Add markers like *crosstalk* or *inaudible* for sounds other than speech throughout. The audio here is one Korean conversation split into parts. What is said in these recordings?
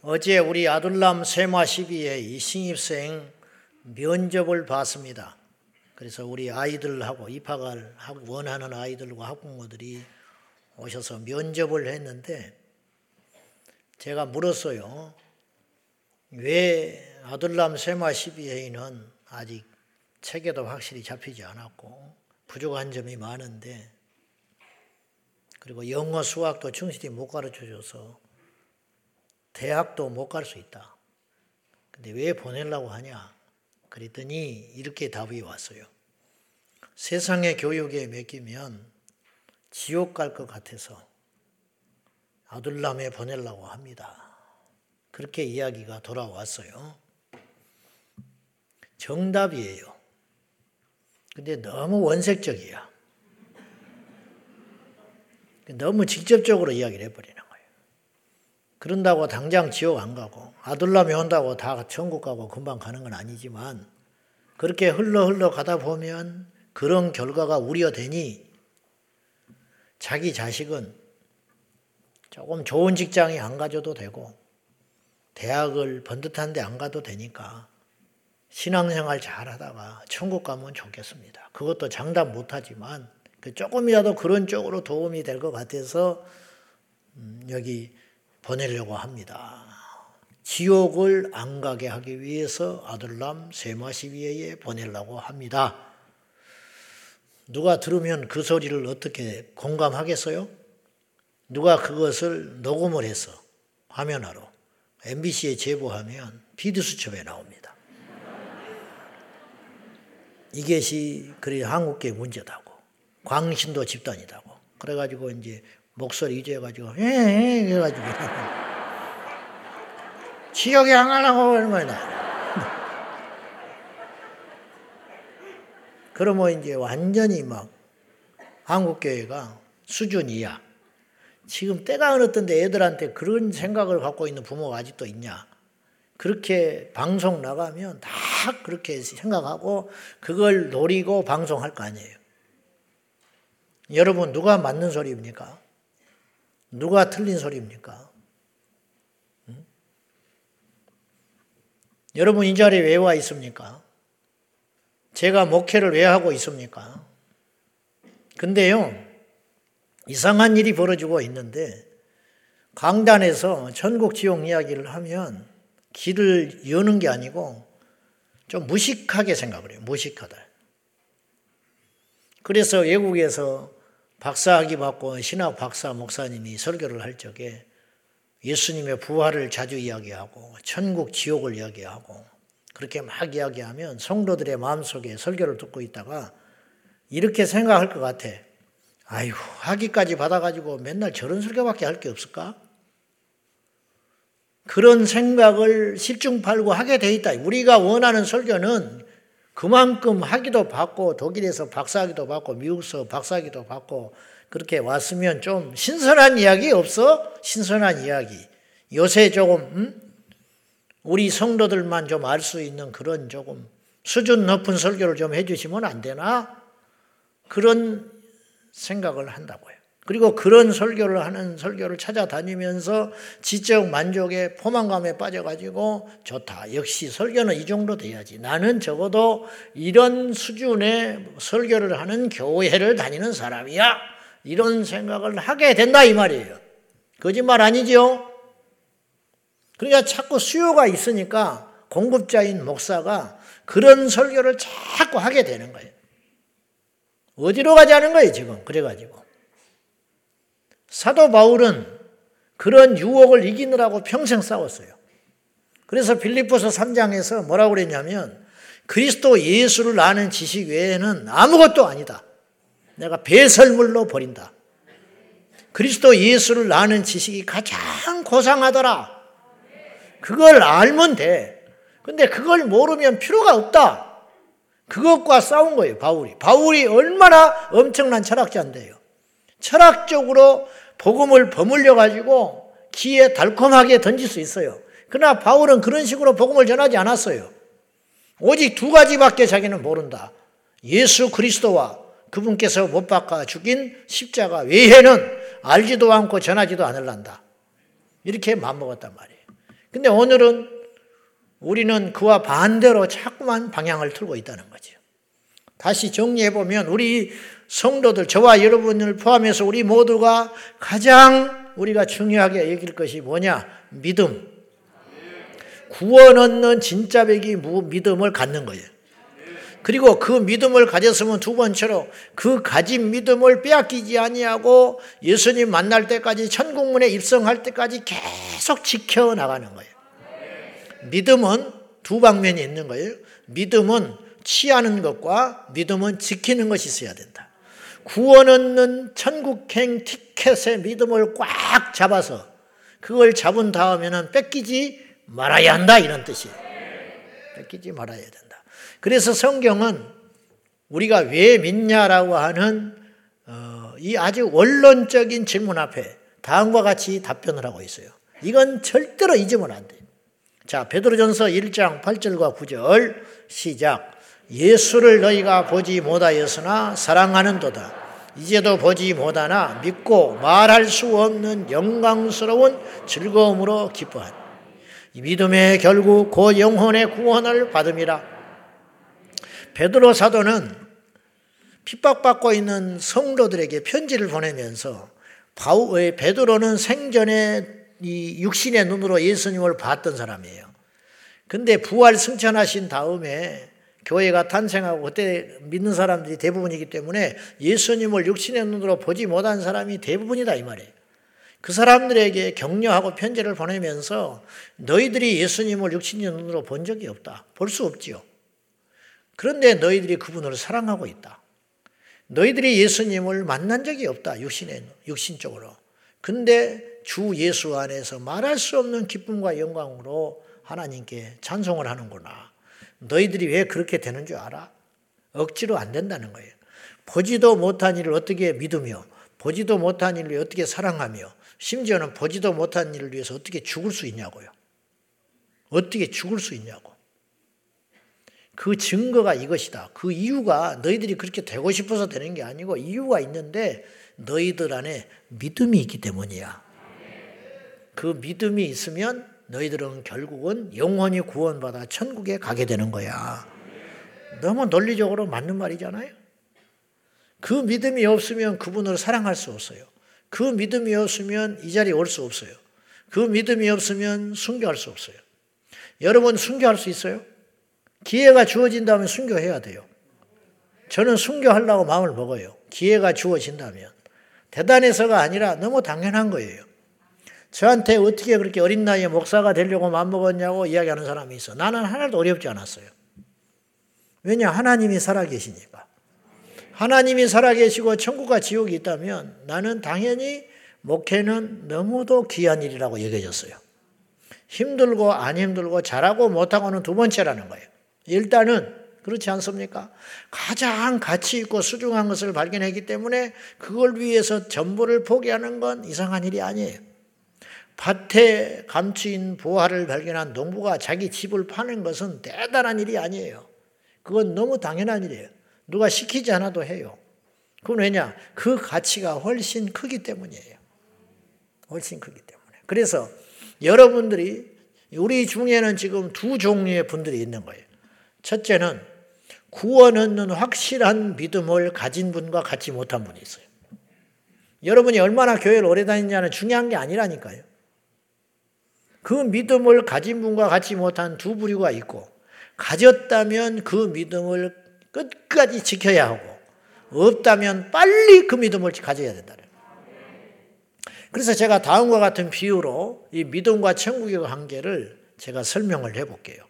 어제 우리 아들람 세마 12의 이 신입생 면접을 봤습니다. 그래서 우리 아이들하고 입학을 원하는 아이들과 학부모들이 오셔서 면접을 했는데 제가 물었어요. 왜 아들람 세마 12회는 아직 체계도 확실히 잡히지 않았고 부족한 점이 많은데 그리고 영어 수학도 충실히 못 가르쳐 줘서 대학도 못 갈 수 있다. 근데 왜 보내려고 하냐? 그랬더니 이렇게 답이 왔어요. 세상의 교육에 맡기면 지옥 갈 것 같아서 아들람에 보내려고 합니다. 그렇게 이야기가 돌아왔어요. 정답이에요. 근데 너무 원색적이야. 너무 직접적으로 이야기를 해버리는. 그런다고 당장 지옥 안 가고 아들람이 온다고 다 천국 가고 금방 가는 건 아니지만 그렇게 흘러 흘러 가다 보면 그런 결과가 우려되니 자기 자식은 조금 좋은 직장에 안 가줘도 되고 대학을 번듯한 데 안 가도 되니까 신앙생활 잘 하다가 천국 가면 좋겠습니다. 그것도 장담 못하지만 그 조금이라도 그런 쪽으로 도움이 될 것 같아서 음, 여기 보내려고 합니다. 지옥을 안 가게 하기 위해서 아들람 세마시비에 보내려고 합니다. 누가 들으면 그 소리를 어떻게 공감하겠어요? 누가 그것을 녹음을 해서 화면으로 MBC에 제보하면 비디수첩에 나옵니다. 이것이 그래 한국계 문제다고 광신도 집단이다고 그래가지고 이제 목소리 이제가지고 예 해가지고 지역에 안 가려고 그러는 거야. *laughs* 그러면 이제 완전히 막 한국 교회가 수준 이야. 지금 때가 어떻던데 애들한테 그런 생각을 갖고 있는 부모가 아직도 있냐. 그렇게 방송 나가면 다 그렇게 생각하고 그걸 노리고 방송할 거 아니에요. 여러분, 누가 맞는 소리입니까? 누가 틀린 소리입니까? 응? 여러분, 이 자리에 왜 와 있습니까? 제가 목회를 왜 하고 있습니까? 근데요, 이상한 일이 벌어지고 있는데, 강단에서 천국 지옥 이야기를 하면 길을 여는 게 아니고 좀 무식하게 생각을 해요. 무식하다. 그래서 외국에서 박사학위 받고 신학 박사 목사님이 설교를 할 적에 예수님의 부활을 자주 이야기하고 천국 지옥을 이야기하고 그렇게 막 이야기하면 성도들의 마음속에 설교를 듣고 있다가 이렇게 생각할 것 같아. 아이고 학위까지 받아가지고 맨날 저런 설교밖에 할 게 없을까? 그런 생각을 십중팔구 하게 돼 있다. 우리가 원하는 설교는 그만큼 학위도 받고 독일에서 박사학위도 받고 미국서 박사학위도 받고 그렇게 왔으면 좀 신선한 이야기 없어? 신선한 이야기. 요새 조금 음? 우리 성도들만 좀 알 수 있는 그런 조금 수준 높은 설교를 좀 해주시면 안 되나? 그런 생각을 한다고요. 그리고 그런 설교를 하는 설교를 찾아다니면서 지적 만족에 포만감에 빠져가지고 좋다. 역시 설교는 이 정도 돼야지. 나는 적어도 이런 수준의 설교를 하는 교회를 다니는 사람이야. 이런 생각을 하게 된다 이 말이에요. 거짓말 아니죠? 그러니까 자꾸 수요가 있으니까 공급자인 목사가 그런 설교를 자꾸 하게 되는 거예요. 어디로 가자는 거예요, 지금. 그래가지고. 사도 바울은 그런 유혹을 이기느라고 평생 싸웠어요. 그래서 빌립보서 3장에서 뭐라고 그랬냐면 그리스도 예수를 아는 지식 외에는 아무것도 아니다. 내가 배설물로 버린다. 그리스도 예수를 아는 지식이 가장 고상하더라. 그걸 알면 돼. 근데 그걸 모르면 필요가 없다. 그것과 싸운 거예요, 바울이. 바울이 얼마나 엄청난 철학자인데요. 철학적으로 복음을 버물려 가지고 귀에 달콤하게 던질 수 있어요. 그러나 바울은 그런 식으로 복음을 전하지 않았어요. 오직 두 가지밖에 자기는 모른다. 예수 그리스도와 그분께서 못 박아 죽인 십자가 외에는 알지도 않고 전하지도 않을란다. 이렇게 마음먹었단 말이에요. 근데 오늘은 우리는 그와 반대로 자꾸만 방향을 틀고 있다는 거죠. 다시 정리해 보면 우리 성도들 저와 여러분을 포함해서 우리 모두가 가장 우리가 중요하게 여길 것이 뭐냐? 믿음. 구원 얻는 진짜 백이 믿음을 갖는 거예요. 그리고 그 믿음을 가졌으면 두 번째로 그 가진 믿음을 빼앗기지 아니하고 예수님 만날 때까지 천국문에 입성할 때까지 계속 지켜 나가는 거예요. 믿음은 두 방면이 있는 거예요. 믿음은 취하는 것과 믿음은 지키는 것이 있어야 된다. 구원 얻는 천국행 티켓의 믿음을 꽉 잡아서 그걸 잡은 다음에는 뺏기지 말아야 한다 이런 뜻이에요. 뺏기지 말아야 된다. 그래서 성경은 우리가 왜 믿냐라고 하는 어, 이 아주 원론적인 질문 앞에 다음과 같이 답변을 하고 있어요. 이건 절대로 잊으면 안 돼요. 자, 베드로전서 1장 8절과 9절 시작. 예수를 너희가 보지 못하였으나 사랑하는도다. 이제도 보지 못하나 믿고 말할 수 없는 영광스러운 즐거움으로 이 믿음의 결국 그 영혼의 구원을 받음이라. 베드로 사도는 핍박받고 있는 성도들에게 편지를 보내면서 바우 베드로는 생전에 이 육신의 눈으로 예수님을 봤던 사람이에요. 근데 부활 승천하신 다음에 교회가 탄생하고 그때 믿는 사람들이 대부분이기 때문에 예수님을 육신의 눈으로 보지 못한 사람이 대부분이다 이 말이에요. 그 사람들에게 격려하고 편지를 보내면서 너희들이 예수님을 육신의 눈으로 본 적이 없다. 볼 수 없지요. 그런데 너희들이 그분을 사랑하고 있다. 너희들이 예수님을 만난 적이 없다. 육신의 육신적으로. 근데 주 예수 안에서 말할 수 없는 기쁨과 영광으로 하나님께 찬송을 하는구나. 너희들이 왜 그렇게 되는 줄 알아? 억지로 안 된다는 거예요. 보지도 못한 일을 어떻게 믿으며, 보지도 못한 일을 어떻게 사랑하며, 심지어는 보지도 못한 일을 위해서 어떻게 죽을 수 있냐고요. 어떻게 죽을 수 있냐고. 그 증거가 이것이다. 그 이유가 너희들이 그렇게 되고 싶어서 되는 게 아니고 이유가 있는데 너희들 안에 믿음이 있기 때문이야. 그 믿음이 있으면 너희들은 결국은 영원히 구원받아 천국에 가게 되는 거야. 너무 논리적으로 맞는 말이잖아요. 그 믿음이 없으면 그분을 사랑할 수 없어요. 그 믿음이 없으면 이 자리에 올 수 없어요. 그 믿음이 없으면 순교할 수 없어요. 여러분 순교할 수 있어요? 기회가 주어진다면 순교해야 돼요. 저는 순교하려고 마음을 먹어요. 기회가 주어진다면. 대단해서가 아니라 너무 당연한 거예요. 저한테 어떻게 그렇게 어린 나이에 목사가 되려고 마음먹었냐고 이야기하는 사람이 있어. 나는 하나도 어렵지 않았어요. 왜냐? 하나님이 살아계시니까. 하나님이 살아계시고 천국과 지옥이 있다면 나는 당연히 목회는 너무도 귀한 일이라고 여겨졌어요. 힘들고 안 힘들고 잘하고 못하고는 두 번째라는 거예요. 일단은 그렇지 않습니까? 가장 가치 있고 수중한 것을 발견했기 때문에 그걸 위해서 전부를 포기하는 건 이상한 일이 아니에요. 밭에 감추인 보화를 발견한 농부가 자기 집을 파는 것은 대단한 일이 아니에요. 그건 너무 당연한 일이에요. 누가 시키지 않아도 해요. 그건 왜냐? 그 가치가 훨씬 크기 때문이에요. 훨씬 크기 때문에. 그래서 여러분들이 우리 중에는 지금 두 종류의 분들이 있는 거예요. 첫째는 구원 얻는 확실한 믿음을 가진 분과 갖지 못한 분이 있어요. 여러분이 얼마나 교회를 오래 다니냐는 중요한 게 아니라니까요. 그 믿음을 가진 분과 갖지 못한 두 부류가 있고 가졌다면 그 믿음을 끝까지 지켜야 하고 없다면 빨리 그 믿음을 가져야 된다. 그래서 제가 다음과 같은 비유로 이 믿음과 천국의 관계를 제가 설명을 해볼게요.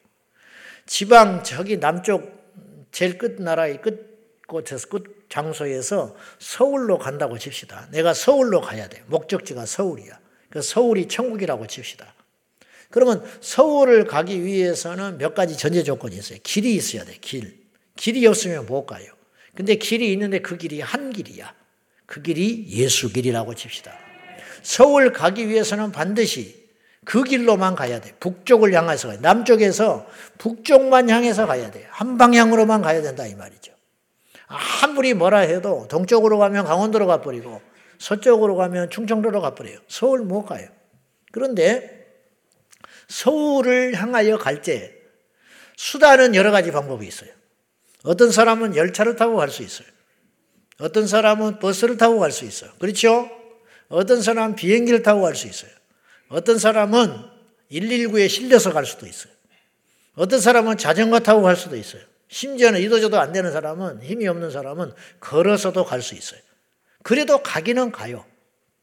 지방 저기 남쪽 제일 끝 나라의 끝 곳에서 끝 장소에서 서울로 간다고 칩시다. 내가 서울로 가야 돼. 목적지가 서울이야. 그 서울이 천국이라고 칩시다. 그러면 서울을 가기 위해서는 몇 가지 전제 조건이 있어요. 길이 있어야 돼, 길. 길이 없으면 못 가요. 근데 길이 있는데 그 길이 한 길이야. 그 길이 예수 길이라고 칩시다. 서울 가기 위해서는 반드시 그 길로만 가야 돼. 북쪽을 향해서 가야 돼. 남쪽에서 북쪽만 향해서 가야 돼. 한 방향으로만 가야 된다 이 말이죠. 아무리 뭐라 해도 동쪽으로 가면 강원도로 가버리고 서쪽으로 가면 충청도로 가버려요. 서울 못 가요. 그런데 서울을 향하여 갈 때 수단은 여러 가지 방법이 있어요. 어떤 사람은 열차를 타고 갈 수 있어요. 어떤 사람은 버스를 타고 갈 수 있어요. 그렇죠? 어떤 사람은 비행기를 타고 갈 수 있어요. 어떤 사람은 119에 실려서 갈 수도 있어요. 어떤 사람은 자전거 타고 갈 수도 있어요. 심지어는 이도저도 안 되는 사람은 힘이 없는 사람은 걸어서도 갈 수 있어요. 그래도 가기는 가요.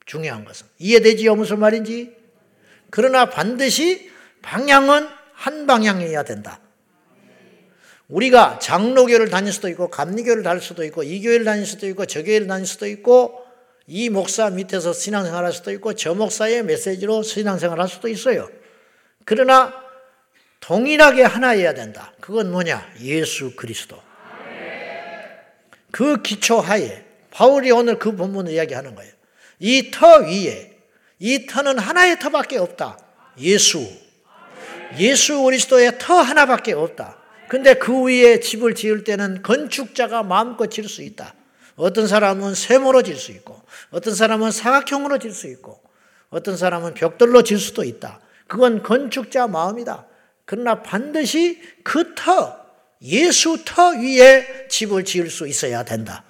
중요한 것은. 이해되지요? 무슨 말인지? 그러나 반드시 방향은 한 방향이어야 된다. 우리가 장로교를 다닐 수도 있고 감리교를 다닐 수도 있고 이 교회를 다닐 수도 있고 저 교회를 다닐 수도 있고 이 목사 밑에서 신앙생활 할 수도 있고 저 목사의 메시지로 신앙생활 할 수도 있어요. 그러나 동일하게 하나여야 된다. 그건 뭐냐? 예수 그리스도. 그 기초 하에 바울이 오늘 그 본문을 이야기하는 거예요. 이 터 위에 이 터는 하나의 터밖에 없다. 예수. 예수 그리스도의 터 하나밖에 없다. 근데 그 위에 집을 지을 때는 건축자가 마음껏 지을 수 있다. 어떤 사람은 세모로 질 수 있고, 어떤 사람은 사각형으로 질 수 있고, 어떤 사람은 벽돌로 질 수도 있다. 그건 건축자 마음이다. 그러나 반드시 그 터, 예수 터 위에 집을 지을 수 있어야 된다.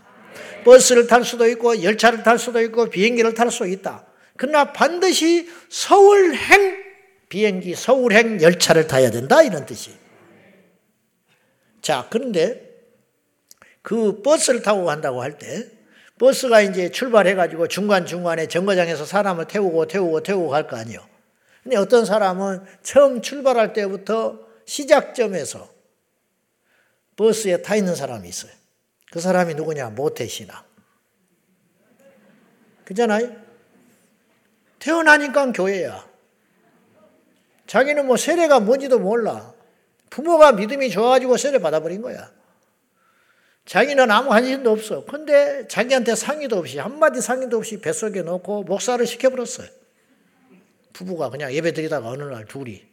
버스를 탈 수도 있고, 열차를 탈 수도 있고, 비행기를 탈 수 있다. 그러나 반드시 서울행 비행기, 서울행 열차를 타야 된다. 이런 뜻이. 자, 그런데 그 버스를 타고 간다고 할 때, 버스가 이제 출발해 가지고 중간중간에 정거장에서 사람을 태우고 태우고 태우고 갈 거 아니에요. 근데 어떤 사람은 처음 출발할 때부터 시작점에서 버스에 타 있는 사람이 있어요. 그 사람이 누구냐? 모태신앙. 그잖아요? 태어나니까 교회야. 자기는 뭐 세례가 뭔지도 몰라. 부모가 믿음이 좋아가지고 세례 받아버린 거야. 자기는 아무 관심도 없어. 근데 자기한테 상의도 없이, 한마디 상의도 없이 뱃속에 넣고 목사를 시켜버렸어요. 부부가 그냥 예배 드리다가 어느 날 둘이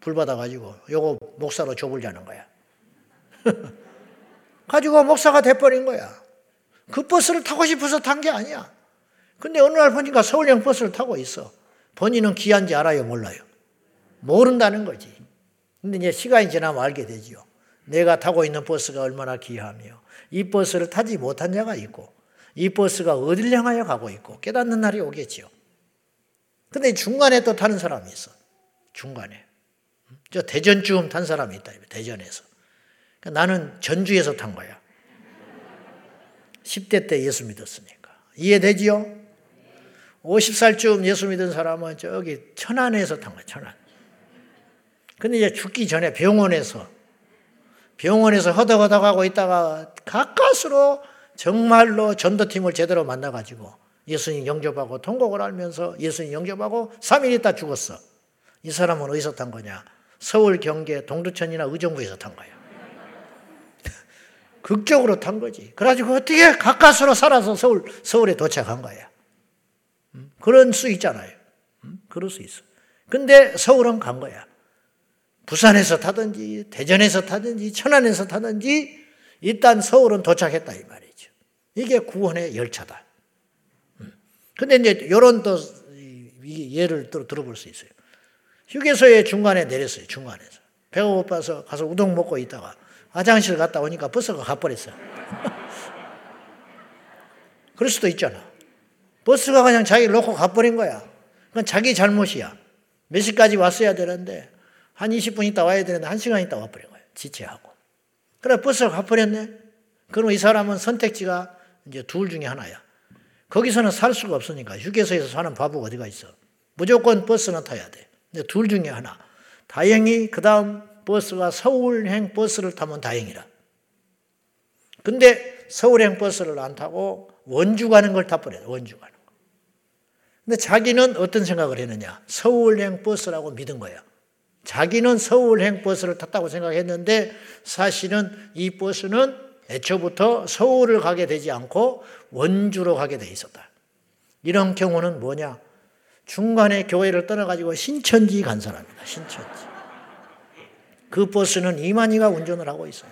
불 받아가지고 요거 목사로 줘보자는 거야. *laughs* 가지고 목사가 돼버린 거야. 그 버스를 타고 싶어서 탄 게 아니야. 근데 어느 날 보니까 서울형 버스를 타고 있어. 본인은 귀한지 알아요? 몰라요? 모른다는 거지. 근데 이제 시간이 지나면 알게 되지요. 내가 타고 있는 버스가 얼마나 귀하며 이 버스를 타지 못한 자가 있고 이 버스가 어딜 향하여 가고 있고 깨닫는 날이 오겠지요. 근데 중간에 또 타는 사람이 있어. 중간에. 저 대전쯤 탄 사람이 있다. 대전에서. 그러니까 나는 전주에서 탄 거야. 10대 때 예수 믿었으니까. 이해되지요? 50살쯤 예수 믿은 사람은 저기 천안에서 탄 거야, 천안. 근데 이제 죽기 전에 병원에서, 병원에서 허덕허덕 하고 있다가 가까스로 정말로 전도팀을 제대로 만나가지고 예수님 영접하고 통곡을 하면서 예수님 영접하고 3일 있다 죽었어. 이 사람은 어디서 탄 거냐? 서울 경계 동두천이나 의정부에서 탄 거야. *laughs* 극적으로 탄 거지. 그래가지고 어떻게 가까스로 살아서 서울, 서울에 도착한 거야. 그런 수 있잖아요. 그럴 수 있어. 근데 서울은 간 거야. 부산에서 타든지, 대전에서 타든지, 천안에서 타든지, 일단 서울은 도착했다, 이 말이죠. 이게 구원의 열차다. 근데 이제 요런 또 예를 또 들어볼 수 있어요. 휴게소에 중간에 내렸어요, 중간에서. 배가 고파서 가서 우동 먹고 있다가 화장실 갔다 오니까 버스가 가버렸어요. *laughs* 그럴 수도 있잖아. 버스가 그냥 자기를 놓고 가버린 거야. 그건 자기 잘못이야. 몇 시까지 왔어야 되는데, 한 20분 있다 와야 되는데, 한 시간 있다 와버린 거야. 지체하고. 그래, 버스가 가버렸네? 그럼 이 사람은 선택지가 이제 둘 중에 하나야. 거기서는 살 수가 없으니까. 휴게소에서 사는 바보가 어디가 있어. 무조건 버스는 타야 돼. 근데 둘 중에 하나. 다행히 그 다음 버스가 서울행 버스를 타면 다행이라. 근데 서울행 버스를 안 타고 원주 가는 걸 타버려요. 원주 가는 거. 근데 자기는 어떤 생각을 했느냐. 서울행 버스라고 믿은 거야. 자기는 서울 행 버스를 탔다고 생각했는데 사실은 이 버스는 애초부터 서울을 가게 되지 않고 원주로 가게 돼 있었다. 이런 경우는 뭐냐? 중간에 교회를 떠나가지고 신천지 간 사람이다. 신천지. 그 버스는 이만희가 운전을 하고 있어요.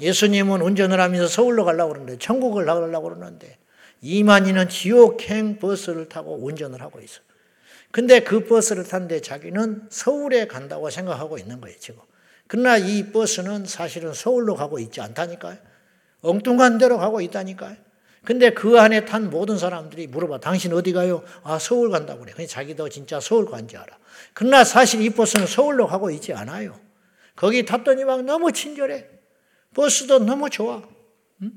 예수님은 운전을 하면서 서울로 가려고 그러는데, 천국을 가려고 그러는데, 이만희는 지옥행 버스를 타고 운전을 하고 있어요. 근데 그 버스를 탔는데 자기는 서울에 간다고 생각하고 있는 거예요, 지금. 그러나 이 버스는 사실은 서울로 가고 있지 않다니까요. 엉뚱한 데로 가고 있다니까요. 근데 그 안에 탄 모든 사람들이 물어봐. 당신 어디 가요? 아, 서울 간다고 그래. 그냥 자기도 진짜 서울 간지 알아. 그러나 사실 이 버스는 서울로 가고 있지 않아요. 거기 탔더니 막 너무 친절해. 버스도 너무 좋아. 응?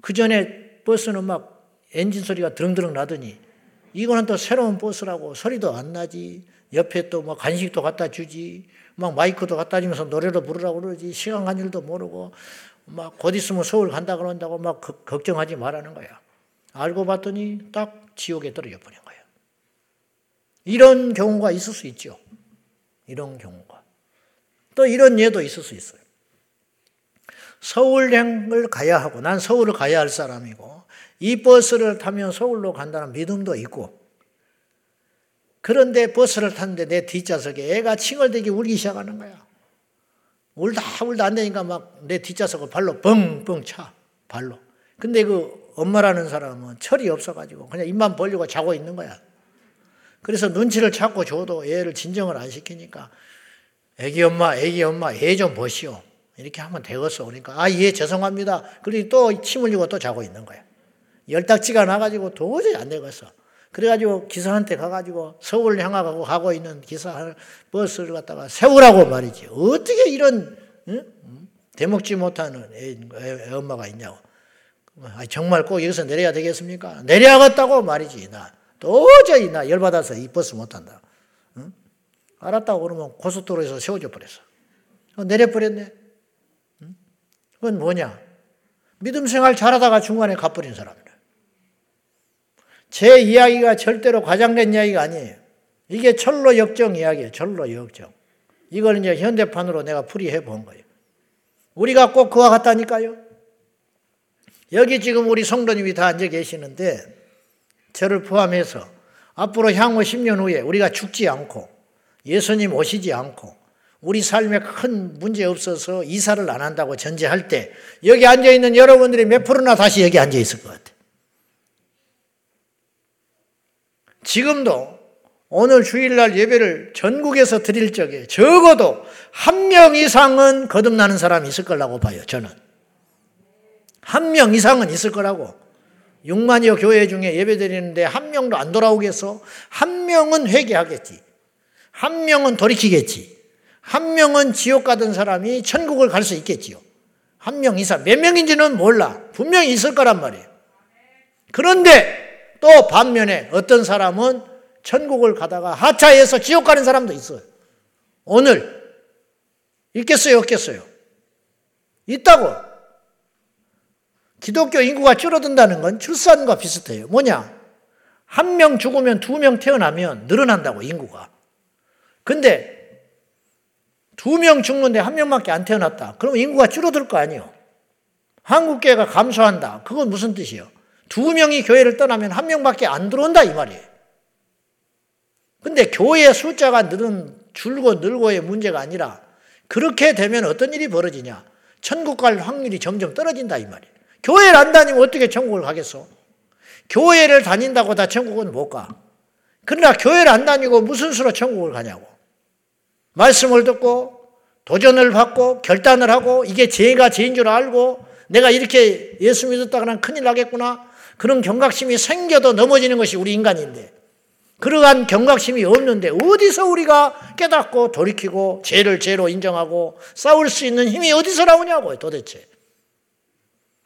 그 전에 버스는 막 엔진 소리가 드릉드릉 나더니 이거는 또 새로운 버스라고 소리도 안 나지. 옆에 또 뭐 간식도 갖다 주지. 막 마이크도 갖다 주면서 노래도 부르라고 그러지. 시간 간 줄도 모르고 막 곧 있으면 서울 간다 그런다고 막 걱정하지 말라는 거야. 알고 봤더니 딱 지옥에 떨어져 버린 거야. 이런 경우가 있을 수 있죠. 이런 경우가. 또 이런 예도 있을 수 있어요. 서울행을 가야 하고 난 서울을 가야 할 사람이고 이 버스를 타면 서울로 간다는 믿음도 있고 그런데 버스를 탔는데 내 뒷좌석에 애가 칭얼대기 울기 시작하는 거야. 울다 울다 안 되니까 막 내 뒷좌석을 발로 뻥뻥 차. 발로. 근데 그 엄마라는 사람은 철이 없어가지고 그냥 입만 벌리고 자고 있는 거야. 그래서 눈치를 찾고 줘도 애를 진정을 안 시키니까 애기 엄마, 애기 엄마, 애 좀 보시오. 이렇게 하면 되겠어. 그러니까 아, 예, 죄송합니다. 그러니 또 침 흘리고 또 자고 있는 거야. 열딱지가 나가지고 도저히 안 되겠어. 그래가지고 기사한테 가가지고 서울 향하고 가고 있는 기사 버스를 갖다가 세우라고 말이지. 어떻게 이런 응? 대먹지 못하는 애, 애, 엄마가 있냐고. 아, 정말 꼭 여기서 내려야 되겠습니까? 내려야겠다고 말이지. 나 도저히 나 열받아서 이 버스 못 탄다. 응? 알았다고 그러면 고속도로에서 세워져 버렸어. 어, 내려버렸네. 응? 그건 뭐냐? 믿음 생활 잘하다가 중간에 가버린 사람. 제 이야기가 절대로 과장된 이야기가 아니에요. 이게 철로 역정 이야기예요. 철로 역정. 이걸 이제 현대판으로 내가 풀이해 본 거예요. 우리가 꼭 그와 같다니까요. 여기 지금 우리 성도님이 다 앉아 계시는데 저를 포함해서 앞으로 향후 10년 후에 우리가 죽지 않고 예수님 오시지 않고 우리 삶에 큰 문제 없어서 이사를 안 한다고 전제할 때 여기 앉아 있는 여러분들이 몇 프로나 다시 여기 앉아 있을 것 같아요. 지금도 오늘 주일날 예배를 전국에서 드릴 적에 적어도 한 명 이상은 거듭나는 사람이 있을 거라고 봐요, 저는. 한 명 이상은 있을 거라고. 6만여 교회 중에 예배 드리는데 한 명도 안 돌아오겠어? 한 명은 회개하겠지. 한 명은 돌이키겠지. 한 명은 지옥 가던 사람이 천국을 갈 수 있겠지요. 한 명 이상. 몇 명인지는 몰라. 분명히 있을 거란 말이에요. 그런데 또 반면에 어떤 사람은 천국을 가다가 하차해서 지옥 가는 사람도 있어요. 오늘 있겠어요, 없겠어요? 있다고. 기독교 인구가 줄어든다는 건 출산과 비슷해요. 뭐냐? 한 명 죽으면 두 명 태어나면 늘어난다고, 인구가. 근데 두 명 죽는데 한 명밖에 안 태어났다. 그럼 인구가 줄어들 거 아니에요. 한국계가 감소한다. 그건 무슨 뜻이에요? 두 명이 교회를 떠나면 한 명밖에 안 들어온다 이 말이에요. 근데 교회 숫자가 늘은 줄고 늘고의 문제가 아니라 그렇게 되면 어떤 일이 벌어지냐? 천국 갈 확률이 점점 떨어진다 이 말이에요. 교회를 안 다니면 어떻게 천국을 가겠어? 교회를 다닌다고 다 천국은 못 가. 그러나 교회를 안 다니고 무슨 수로 천국을 가냐고. 말씀을 듣고 도전을 받고 결단을 하고 이게 죄가 죄인 줄 알고 내가 이렇게 예수 믿었다가 큰일 나겠구나. 그런 경각심이 생겨도 넘어지는 것이 우리 인간인데 그러한 경각심이 없는데 어디서 우리가 깨닫고 돌이키고 죄를 죄로 인정하고 싸울 수 있는 힘이 어디서 나오냐고요 도대체.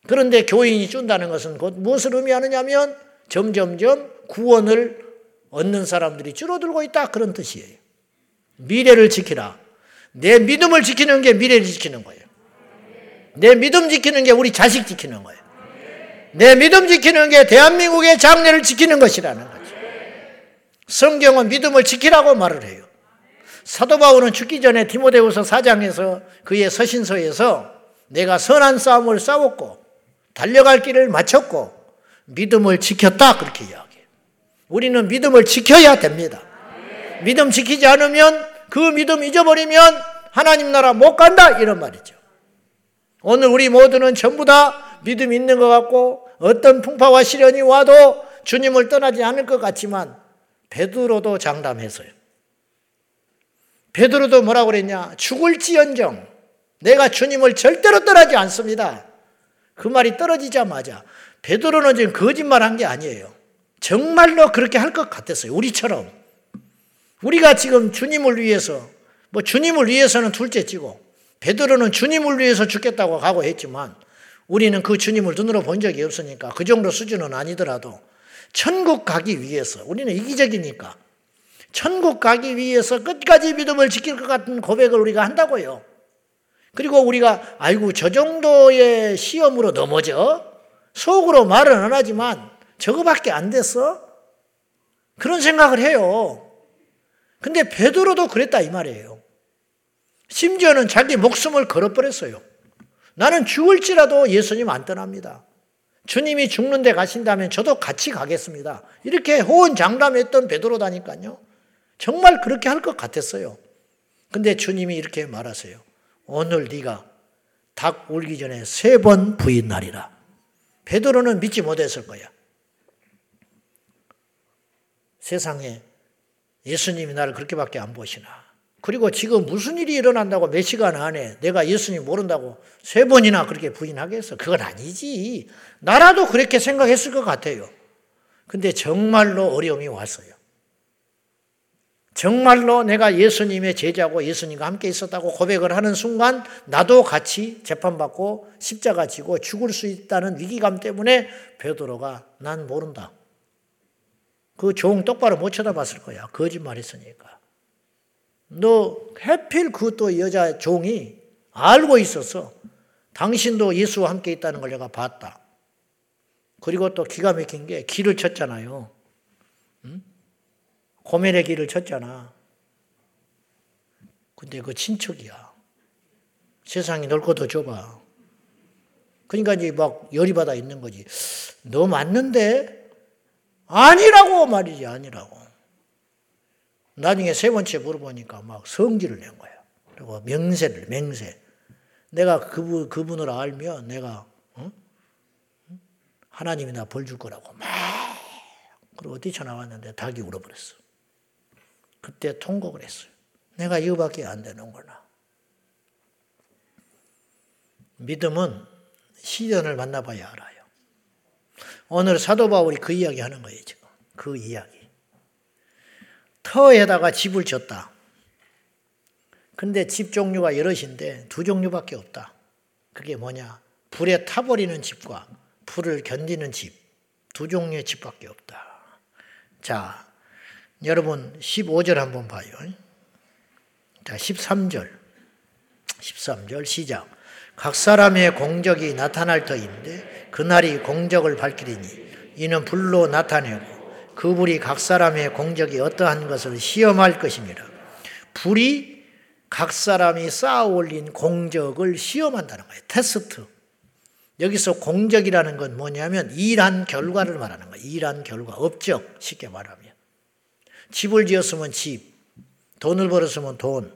그런데 교인이 준다는 것은 곧 무엇을 의미하느냐면 점점점 구원을 얻는 사람들이 줄어들고 있다 그런 뜻이에요. 미래를 지키라. 내 믿음을 지키는 게 미래를 지키는 거예요. 내 믿음 지키는 게 우리 자식 지키는 거예요. 내 믿음 지키는 게 대한민국의 장래를 지키는 것이라는 거죠. 성경은 믿음을 지키라고 말을 해요. 사도 바울은 죽기 전에 디모데후서 4장에서 그의 서신서에서 내가 선한 싸움을 싸웠고 달려갈 길을 마쳤고 믿음을 지켰다 그렇게 이야기해요. 우리는 믿음을 지켜야 됩니다. 믿음 지키지 않으면 그 믿음 잊어버리면 하나님 나라 못 간다 이런 말이죠. 오늘 우리 모두는 전부 다 믿음 있는 것 같고 어떤 풍파와 시련이 와도 주님을 떠나지 않을 것 같지만 베드로도 장담했어요. 베드로도 뭐라고 그랬냐? 죽을지언정 내가 주님을 절대로 떠나지 않습니다. 그 말이 떨어지자마자 베드로는 지금 거짓말한 게 아니에요. 정말로 그렇게 할 것 같았어요. 우리처럼. 우리가 지금 주님을 위해서 뭐 주님을 위해서는 둘째치고 베드로는 주님을 위해서 죽겠다고 각오했지만 우리는 그 주님을 눈으로 본 적이 없으니까 그 정도 수준은 아니더라도 천국 가기 위해서 우리는 이기적이니까 천국 가기 위해서 끝까지 믿음을 지킬 것 같은 고백을 우리가 한다고요. 그리고 우리가 아이고 저 정도의 시험으로 넘어져 속으로 말은 안 하지만 저거밖에 안 됐어? 그런 생각을 해요. 근데 베드로도 그랬다 이 말이에요. 심지어는 자기 목숨을 걸어버렸어요. 나는 죽을지라도 예수님 안 떠납니다. 주님이 죽는 데 가신다면 저도 같이 가겠습니다. 이렇게 호언장담했던 베드로다니까요. 정말 그렇게 할 것 같았어요. 근데 주님이 이렇게 말하세요. 오늘 네가 닭 울기 전에 세 번 부인하리라. 베드로는 믿지 못했을 거야. 세상에 예수님이 나를 그렇게밖에 안 보시나. 그리고 지금 무슨 일이 일어난다고 몇 시간 안에 내가 예수님 모른다고 세 번이나 그렇게 부인하겠어? 그건 아니지. 나라도 그렇게 생각했을 것 같아요. 근데 정말로 어려움이 왔어요. 정말로 내가 예수님의 제자고 예수님과 함께 있었다고 고백을 하는 순간 나도 같이 재판받고 십자가 지고 죽을 수 있다는 위기감 때문에 베드로가 난 모른다. 그 종 똑바로 못 쳐다봤을 거야. 거짓말 했으니까. 너 해필 그 또 여자 종이 알고 있었어. 당신도 예수와 함께 있다는 걸 내가 봤다. 그리고 또 기가 막힌 게 길을 쳤잖아요. 응? 고멜의 길을 쳤잖아. 근데 그 친척이야. 세상이 넓고 더 좁아. 그러니까 이제 막 열이 받아 있는 거지. 너 맞는데? 아니라고 말이지, 아니라고. 나중에 세 번째 물어보니까 막 성질을 낸 거야. 그리고 명세를, 맹세. 내가 그분, 그분을 알면 내가, 어? 하나님이 나 벌 줄 거라고 막. 그리고 뛰쳐나왔는데 닭이 울어버렸어. 그때 통곡을 했어요. 내가 이거밖에 안 되는구나. 믿음은 시련을 만나봐야 알아요. 오늘 사도 바울이 그 이야기 하는 거예요, 지금. 그 이야기. 터에다가 집을 졌다. 근데 집 종류가 여럿인데 두 종류밖에 없다. 그게 뭐냐? 불에 타버리는 집과 불을 견디는 집. 두 종류의 집밖에 없다. 자, 여러분 15절 한번 봐요. 자, 13절. 13절 시작. 각 사람의 공적이 나타날 터인데 그날이 공적을 밝히리니 이는 불로 나타내고 그 불이 각 사람의 공적이 어떠한 것을 시험할 것입니다. 불이 각 사람이 쌓아 올린 공적을 시험한다는 거예요. 테스트. 여기서 공적이라는 건 뭐냐면 일한 결과를 말하는 거예요. 일한 결과, 업적 쉽게 말하면. 집을 지었으면 집, 돈을 벌었으면 돈,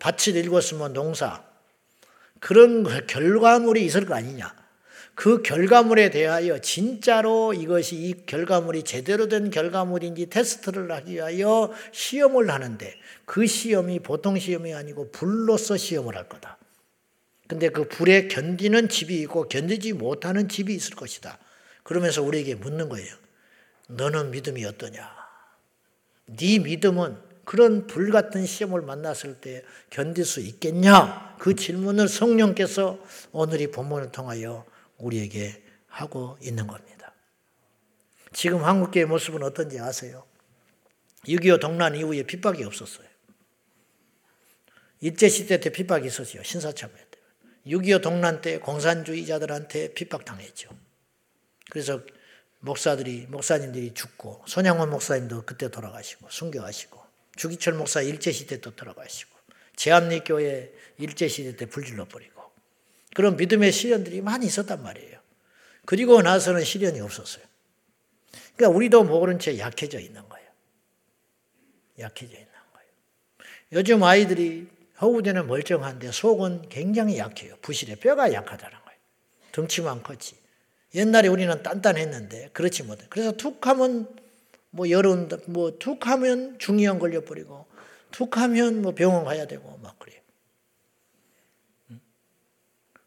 밭을 일궜으면 농사. 그런 결과물이 있을 거 아니냐. 그 결과물에 대하여 진짜로 이것이 이 결과물이 제대로 된 결과물인지 테스트를 하기 위하여 시험을 하는데 그 시험이 보통 시험이 아니고 불로서 시험을 할 거다. 근데 그 불에 견디는 집이 있고 견디지 못하는 집이 있을 것이다. 그러면서 우리에게 묻는 거예요. 너는 믿음이 어떠냐? 네 믿음은 그런 불 같은 시험을 만났을 때 견딜 수 있겠냐? 그 질문을 성령께서 오늘 이 본문을 통하여 우리에게 하고 있는 겁니다. 지금 한국교회 모습은 어떤지 아세요? 6.25 동란 이후에 핍박이 없었어요. 일제시대 때 핍박이 있었어요. 신사참회 때. 6.25 동란 때 공산주의자들한테 핍박당했죠. 그래서 목사들이 목사님들이 죽고 손양원 목사님도 그때 돌아가시고 순교하시고 주기철 목사 일제 시대 때 돌아가시고 제암리 교회 일제 시대 때 불질러 버리고 그런 믿음의 시련들이 많이 있었단 말이에요. 그리고 나서는 시련이 없었어요. 그러니까 우리도 모른 채 약해져 있는 거예요. 약해져 있는 거예요. 요즘 아이들이 허우대는 멀쩡한데 속은 굉장히 약해요. 부실해 뼈가 약하다는 거예요. 덩치만 컸지. 옛날에 우리는 단단했는데 그렇지 못해. 그래서 툭 하면 뭐 여론 뭐툭 하면 중이염 걸려버리고 툭 하면 뭐 병원 가야 되고 막 그래요.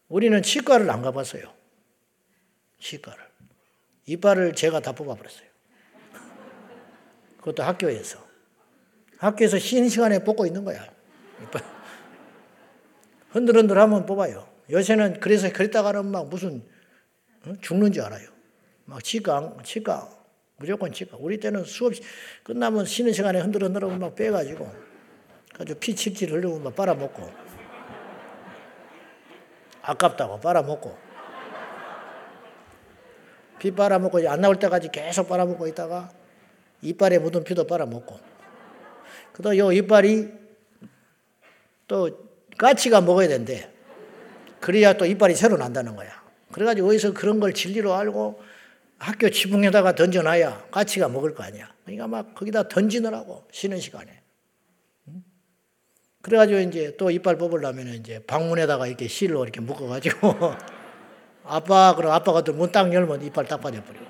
우리는 치과를 안 가봤어요. 치과를. 이빨을 제가 다 뽑아버렸어요. 그것도 학교에서. 학교에서 쉬는 시간에 뽑고 있는 거야. 이빨. 흔들흔들 하면 뽑아요. 요새는 그래서 그랬다가는 막 무슨 죽는 줄 알아요. 막 치과, 치과, 무조건 치과. 우리 때는 수업 끝나면 쉬는 시간에 흔들흔들하고 막 빼가지고 가지고 피 칠칠 흘리고 막 빨아먹고 아깝다고 빨아먹고 피 빨아먹고 안 나올 때까지 계속 빨아먹고 있다가 이빨에 묻은 피도 빨아먹고 그다 요 이빨이 또 까치가 먹어야 된대. 그래야 또 이빨이 새로 난다는 거야. 그래가지고 어디서 그런 걸 진리로 알고 학교 지붕에다가 던져놔야 까치가 먹을 거 아니야. 그러니까 막 거기다 던지느라고 쉬는 시간에. 그래가지고 이제 또 이빨 뽑으려면 이제 방문에다가 이렇게 실로 이렇게 묶어가지고 *laughs* 아빠 그럼 아빠가 또 문 딱 열면 이빨 딱 빠져버리고.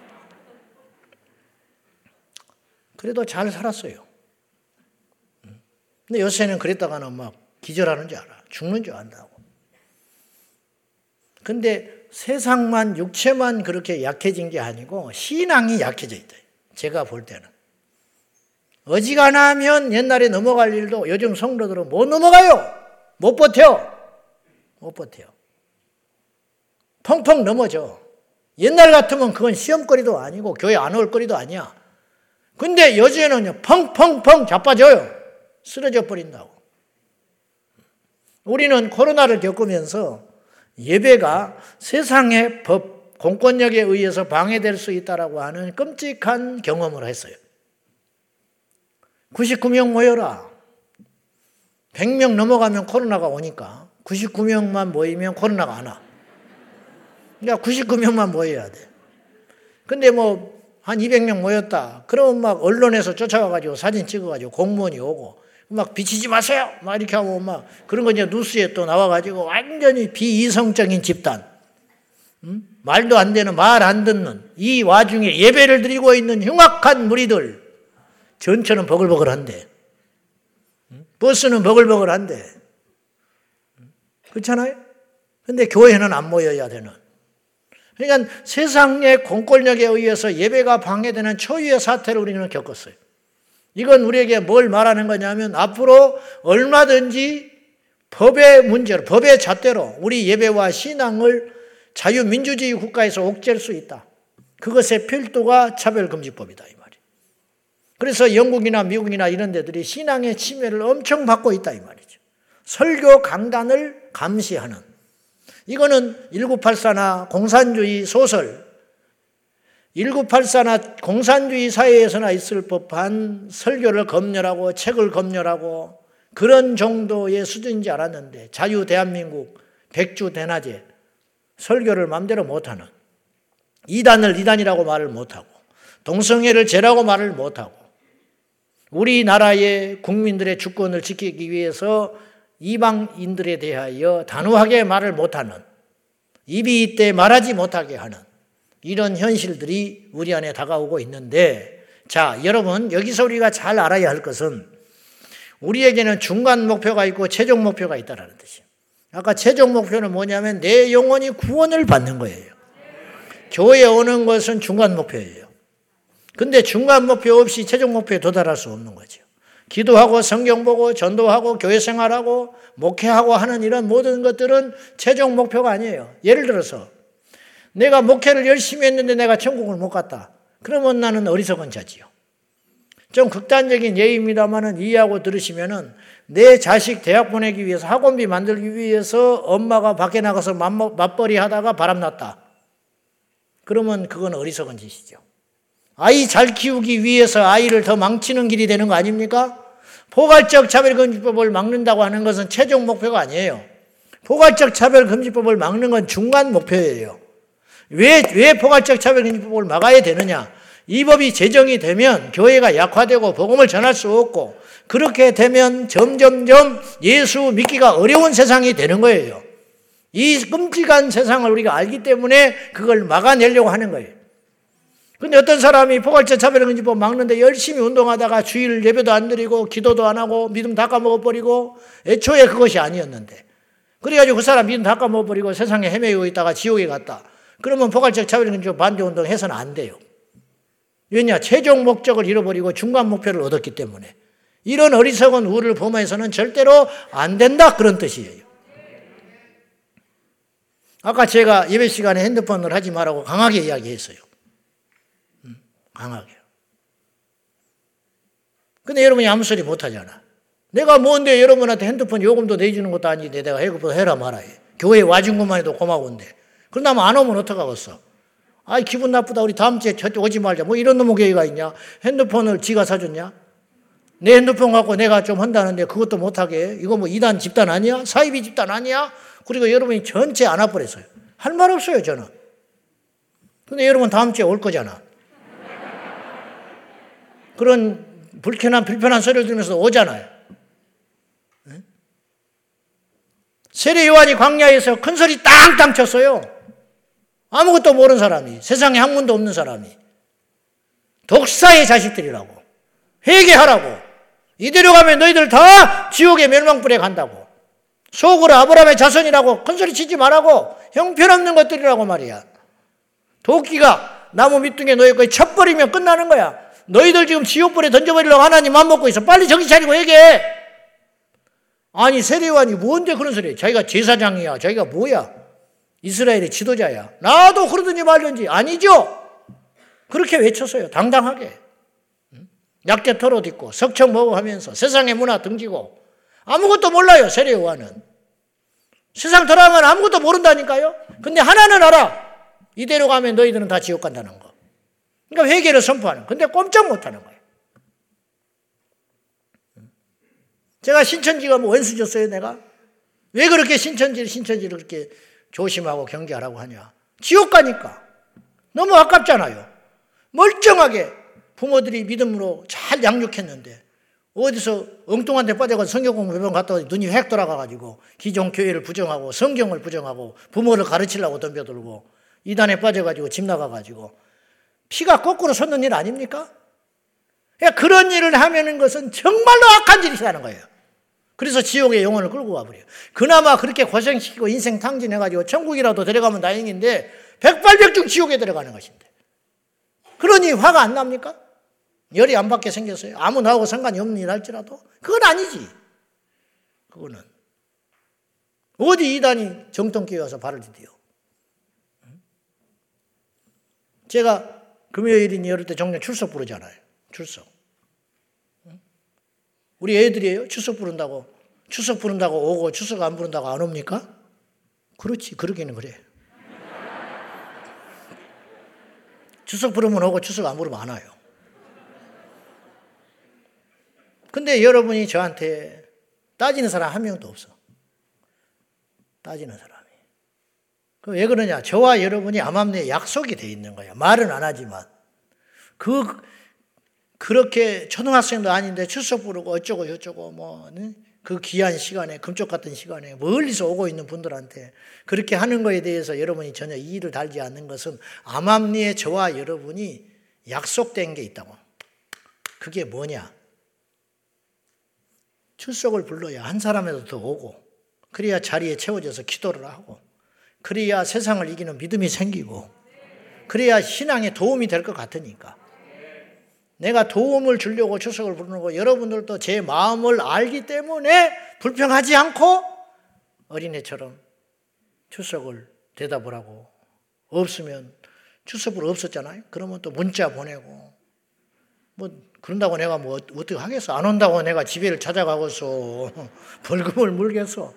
그래도 잘 살았어요. 근데 요새는 그랬다가는 막 기절하는 줄 알아. 죽는 줄 안다고. 근데 세상만 육체만 그렇게 약해진 게 아니고 신앙이 약해져 있다. 제가 볼 때는. 어지간하면 옛날에 넘어갈 일도 요즘 성도들은 못 넘어가요. 못 버텨. 못 버텨. 펑펑 넘어져. 옛날 같으면 그건 시험거리도 아니고 교회 안 올 거리도 아니야. 근데 요즘에는 펑펑펑 자빠져요. 쓰러져 버린다고. 우리는 코로나를 겪으면서 예배가 세상의 법, 공권력에 의해서 방해될 수 있다라고 하는 끔찍한 경험을 했어요. 99명 모여라. 100명 넘어가면 코로나가 오니까 99명만 모이면 코로나가 안 와. 그러니까 99명만 모여야 돼. 근데 뭐 한 200명 모였다. 그러면 막 언론에서 쫓아와가지고 사진 찍어가지고 공무원이 오고 막 비치지 마세요. 막 이렇게 하고 막 그런 거 이제 뉴스에 또 나와가지고 완전히 비이성적인 집단. 음? 말도 안 되는 말 안 듣는 이 와중에 예배를 드리고 있는 흉악한 무리들 전처는 버글버글한데 음? 버스는 버글버글한데 음? 그렇잖아요? 근데 교회는 안 모여야 되는 그러니까 세상의 공권력에 의해서 예배가 방해되는 초유의 사태를 우리는 겪었어요. 이건 우리에게 뭘 말하는 거냐면 앞으로 얼마든지 법의 문제로, 법의 잣대로 우리 예배와 신앙을 자유민주주의 국가에서 옥죄할 수 있다. 그것의 필두가 차별금지법이다. 이 말이. 그래서 영국이나 미국이나 이런 데들이 신앙의 침해를 엄청 받고 있다. 이 말이죠. 설교 강단을 감시하는. 이거는 1984나 공산주의 소설, 1984나 공산주의 사회에서나 있을 법한 설교를 검열하고 책을 검열하고 그런 정도의 수준인지 알았는데 자유 대한민국 백주 대낮에 설교를 마음대로 못하는 이단을 이단이라고 말을 못하고 동성애를 죄라고 말을 못하고 우리나라의 국민들의 주권을 지키기 위해서 이방인들에 대하여 단호하게 말을 못하는 입이 이때 말하지 못하게 하는 이런 현실들이 우리 안에 다가오고 있는데, 자, 여러분, 여기서 우리가 잘 알아야 할 것은 우리에게는 중간 목표가 있고 최종 목표가 있다라는 뜻이에요. 아까 최종 목표는 뭐냐면 내 영혼이 구원을 받는 거예요. 교회에 오는 것은 중간 목표예요. 근데 중간 목표 없이 최종 목표에 도달할 수 없는 거죠. 기도하고 성경 보고 전도하고 교회 생활하고 목회하고 하는 이런 모든 것들은 최종 목표가 아니에요. 예를 들어서 내가 목회를 열심히 했는데 내가 천국을 못 갔다. 그러면 나는 어리석은 자지요. 좀 극단적인 예입니다만은 이해하고 들으시면은 내 자식 대학 보내기 위해서 학원비 만들기 위해서 엄마가 밖에 나가서 맞벌이 하다가 바람났다. 그러면 그건 어리석은 짓이죠. 아이 잘 키우기 위해서 아이를 더 망치는 길이 되는 거 아닙니까? 포괄적 차별금지법을 막는다고 하는 것은 최종 목표가 아니에요. 포괄적 차별금지법을 막는 건 중간 목표예요. 왜, 왜 포괄적 차별금지법을 막아야 되느냐? 이 법이 제정이 되면 교회가 약화되고 복음을 전할 수 없고 그렇게 되면 점점점 예수 믿기가 어려운 세상이 되는 거예요. 이 끔찍한 세상을 우리가 알기 때문에 그걸 막아내려고 하는 거예요. 근데 어떤 사람이 포괄적 차별금지 법 막는데 열심히 운동하다가 주일 예배도 안 드리고 기도도 안 하고 믿음 다 까먹어버리고 애초에 그것이 아니었는데 그래가지고 그 사람 믿음 다 까먹어버리고 세상에 헤매고 있다가 지옥에 갔다. 그러면 포괄적 차별금지 법 반대 운동 해서는 안 돼요. 왜냐? 최종 목적을 잃어버리고 중간 목표를 얻었기 때문에. 이런 어리석은 우를 범해서는 절대로 안 된다. 그런 뜻이에요. 아까 제가 예배 시간에 핸드폰을 하지 말라고 강하게 이야기했어요. 강하게. 근데 여러분이 아무 소리 못 하잖아. 내가 뭔데 여러분한테 핸드폰 요금도 내주는 것도 아닌데 내가 해고 해라 말아. 교회 와준 것만 해도 고마운데. 그러다면 안 오면 어떡하겠어? 아이, 기분 나쁘다. 우리 다음 주에 저쪽 오지 말자. 뭐 이런 놈의 교회가 있냐? 핸드폰을 지가 사줬냐? 내 핸드폰 갖고 내가 좀 한다는데 그것도 못하게. 이거 뭐 이단 집단 아니야? 사이비 집단 아니야? 그리고 여러분이 전체 안 와버렸어요. 할 말 없어요, 저는. 근데 여러분 다음 주에 올 거잖아. 그런 불편한, 불편한 소리를 들으면서 오잖아요. 세례 요한이 광야에서 큰 소리 땅땅 쳤어요. 아무것도 모르는 사람이, 세상에 학문도 없는 사람이. 독사의 자식들이라고. 회개하라고. 이대로 가면 너희들 다 지옥의 멸망불에 간다고. 속으로 아브라함의 자손이라고 큰 소리 치지 말라고. 형편없는 것들이라고 말이야. 도끼가 나무 밑둥에 놓여있고 쳐버리면 끝나는 거야. 너희들 지금 지옥불에 던져버리려고 하나님 맘 먹고 있어. 빨리 정신 차리고 얘기해. 아니 세례요한이 뭔데 그런 소리? 자기가 제사장이야. 자기가 뭐야? 이스라엘의 지도자야. 나도 그러든지 말든지 아니죠. 그렇게 외쳤어요. 당당하게. 약대 털옷 입고 석청 먹어하면서 세상의 문화 등지고 아무것도 몰라요. 세례요한은. 세상 돌아가면 아무것도 모른다니까요. 근데 하나는 알아. 이대로 가면 너희들은 다 지옥 간다는 거. 그러니까 회개를 선포하는. 근데 꼼짝 못 하는 거예요. 제가 신천지가 뭐 원수 줬어요, 내가? 왜 그렇게 신천지를, 신천지를 그렇게 조심하고 경계하라고 하냐? 지옥 가니까. 너무 아깝잖아요. 멀쩡하게 부모들이 믿음으로 잘 양육했는데, 어디서 엉뚱한 데 빠져가지고 성경 공부 몇번 갔다 와 눈이 획 돌아가가지고 기존 교회를 부정하고 성경을 부정하고 부모를 가르치려고 덤벼들고 이단에 빠져가지고 집 나가가지고 피가 거꾸로 솟는 일 아닙니까? 그런 일을 하면은 것은 정말로 악한 짓이라는 거예요. 그래서 지옥의 영혼을 끌고 와버려요. 그나마 그렇게 고생시키고 인생 탕진해가지고 천국이라도 데려가면 다행인데 백발백중 지옥에 들어가는 것인데. 그러니 화가 안 납니까? 열이 안 받게 생겼어요. 아무 나하고 상관이 없는 일 할지라도. 그건 아니지. 그거는. 어디 이단이 정통교회 와서 발을 디뎌요. 제가 금요일이니 이럴 때 종종 출석 부르잖아요. 출석. 우리 애들이에요. 출석 부른다고. 출석 부른다고 오고 출석 안 부른다고 안 옵니까? 그렇지. 그러기는 그래. 출석 부르면 오고 출석 안 부르면 안 와요. 근데 여러분이 저한테 따지는 사람 한 명도 없어. 따지는 사람. 왜 그러냐? 저와 여러분이 암암리에 약속이 돼 있는 거야. 말은 안 하지만. 그, 그렇게 초등학생도 아닌데 출석 부르고 어쩌고 저쩌고 뭐, 그 귀한 시간에, 금쪽 같은 시간에 멀리서 오고 있는 분들한테 그렇게 하는 거에 대해서 여러분이 전혀 이의를 달지 않는 것은 암암리에 저와 여러분이 약속된 게 있다고. 그게 뭐냐? 출석을 불러야 한 사람이라도 더 오고, 그래야 자리에 채워져서 기도를 하고, 그래야 세상을 이기는 믿음이 생기고 그래야 신앙에 도움이 될 것 같으니까. 내가 도움을 주려고 추석을 부르는 거 여러분들도 제 마음을 알기 때문에 불평하지 않고 어린애처럼 추석을 대답을 하고 없으면 추석을 없었잖아요. 그러면 또 문자 보내고 뭐 그런다고 내가 뭐 어떻게 하겠어? 안 온다고 내가 집에를 찾아가고서 *laughs* 벌금을 물겠어.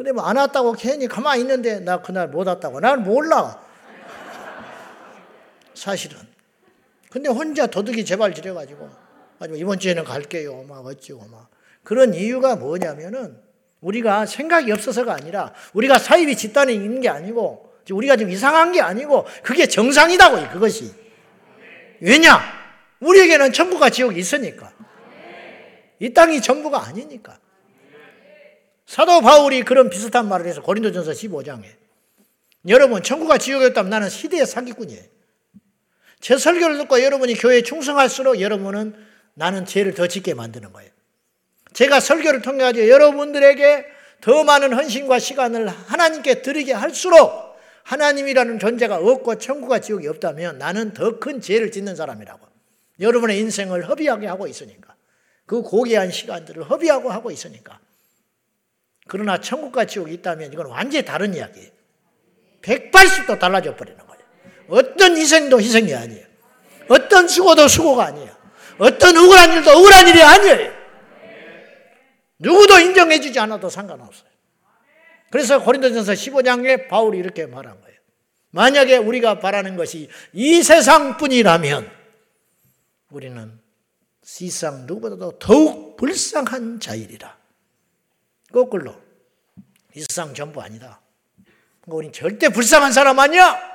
근데 뭐 안 왔다고 괜히 가만히 있는데 나 그날 못 왔다고. 난 몰라. 사실은. 근데 혼자 도둑이 제발 지려가지고 이번 주에는 갈게요. 막 어찌고 막. 그런 이유가 뭐냐면은 우리가 생각이 없어서가 아니라 우리가 사입이 집단에 있는 게 아니고 우리가 좀 이상한 게 아니고 그게 정상이다고 그것이. 왜냐? 우리에게는 천국과 지옥이 있으니까. 이 땅이 전부가 아니니까. 사도 바울이 그런 비슷한 말을 해서 고린도전서 15장에 여러분 천국과 지옥이었다면 나는 시대의 사기꾼이에요. 제 설교를 듣고 여러분이 교회에 충성할수록 여러분은 나는 죄를 더 짓게 만드는 거예요. 제가 설교를 통해 가지고 여러분들에게 더 많은 헌신과 시간을 하나님께 드리게 할수록 하나님이라는 존재가 없고 천국과 지옥이 없다면 나는 더 큰 죄를 짓는 사람이라고. 여러분의 인생을 허비하게 하고 있으니까. 그 고귀한 시간들을 허비하고 하고 있으니까. 그러나 천국과 지옥이 있다면 이건 완전히 다른 이야기예요. 180도 달라져 버리는 거예요. 어떤 희생도 희생이 아니에요. 어떤 수고도 수고가 아니에요. 어떤 억울한 일도 억울한 일이 아니에요. 누구도 인정해주지 않아도 상관없어요. 그래서 고린도전서 15장에 바울이 이렇게 말한 거예요. 만약에 우리가 바라는 것이 이 세상뿐이라면 우리는 세상 누구보다도 더욱 불쌍한 자일이라. 거꾸로 이 세상 전부 아니다. 그러니까 우리는 절대 불쌍한 사람 아니야.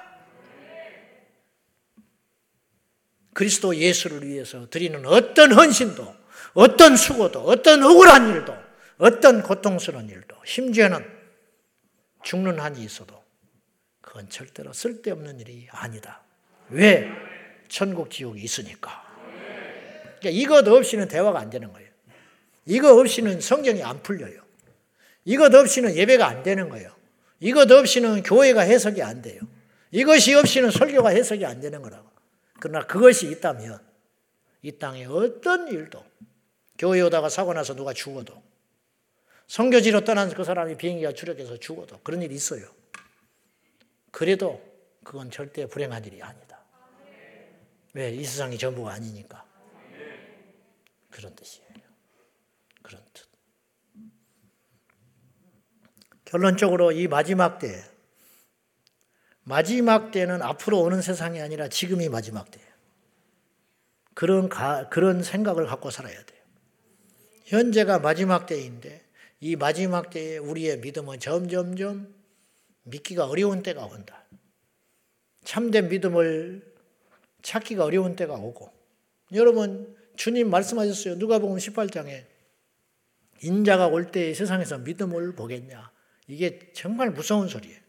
그리스도 예수를 위해서 드리는 어떤 헌신도, 어떤 수고도, 어떤 억울한 일도, 어떤 고통스러운 일도, 심지어는 죽는 한이 있어도 그건 절대로 쓸데없는 일이 아니다. 왜? 천국 지옥이 있으니까. 그러니까 이것 없이는 대화가 안 되는 거예요. 이것 없이는 성경이 안 풀려요. 이것 없이는 예배가 안 되는 거예요. 이것 없이는 교회가 해석이 안 돼요. 이것이 없이는 설교가 해석이 안 되는 거라고. 그러나 그것이 있다면 이 땅에 어떤 일도 교회 오다가 사고 나서 누가 죽어도 성교지로 떠난 그 사람이 비행기가 추락해서 죽어도 그런 일이 있어요. 그래도 그건 절대 불행한 일이 아니다. 왜? 이 세상이 전부가 아니니까. 그런 뜻이에요. 그런 뜻. 결론적으로 이 마지막 때, 마지막 때는 앞으로 오는 세상이 아니라 지금이 마지막 때예요. 그런, 가, 그런 생각을 갖고 살아야 돼요. 현재가 마지막 때인데 이 마지막 때에 우리의 믿음은 점점점 믿기가 어려운 때가 온다. 참된 믿음을 찾기가 어려운 때가 오고 여러분 주님 말씀하셨어요. 누가복음 18장에 인자가 올때 세상에서 믿음을 보겠냐. 이게 정말 무서운 소리예요.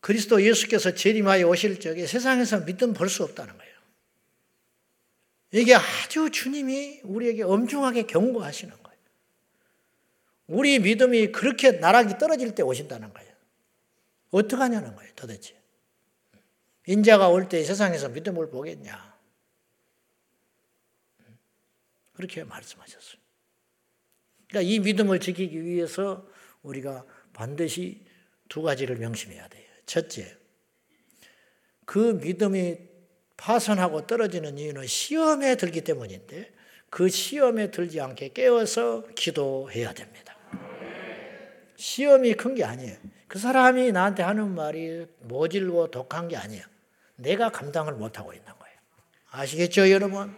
그리스도 예수께서 재림하여 오실 적에 세상에서 믿음 볼 수 없다는 거예요. 이게 아주 주님이 우리에게 엄중하게 경고하시는 거예요. 우리 믿음이 그렇게 나락이 떨어질 때 오신다는 거예요. 어떡하냐는 거예요, 도대체. 인자가 올 때 세상에서 믿음을 보겠냐. 그렇게 말씀하셨어요. 그러니까 이 믿음을 지키기 위해서 우리가 반드시 두 가지를 명심해야 돼요. 첫째, 그 믿음이 파선하고 떨어지는 이유는 시험에 들기 때문인데 그 시험에 들지 않게 깨워서 기도해야 됩니다. 시험이 큰 게 아니에요. 그 사람이 나한테 하는 말이 모질고 독한 게 아니에요. 내가 감당을 못하고 있는 거예요. 아시겠죠, 여러분?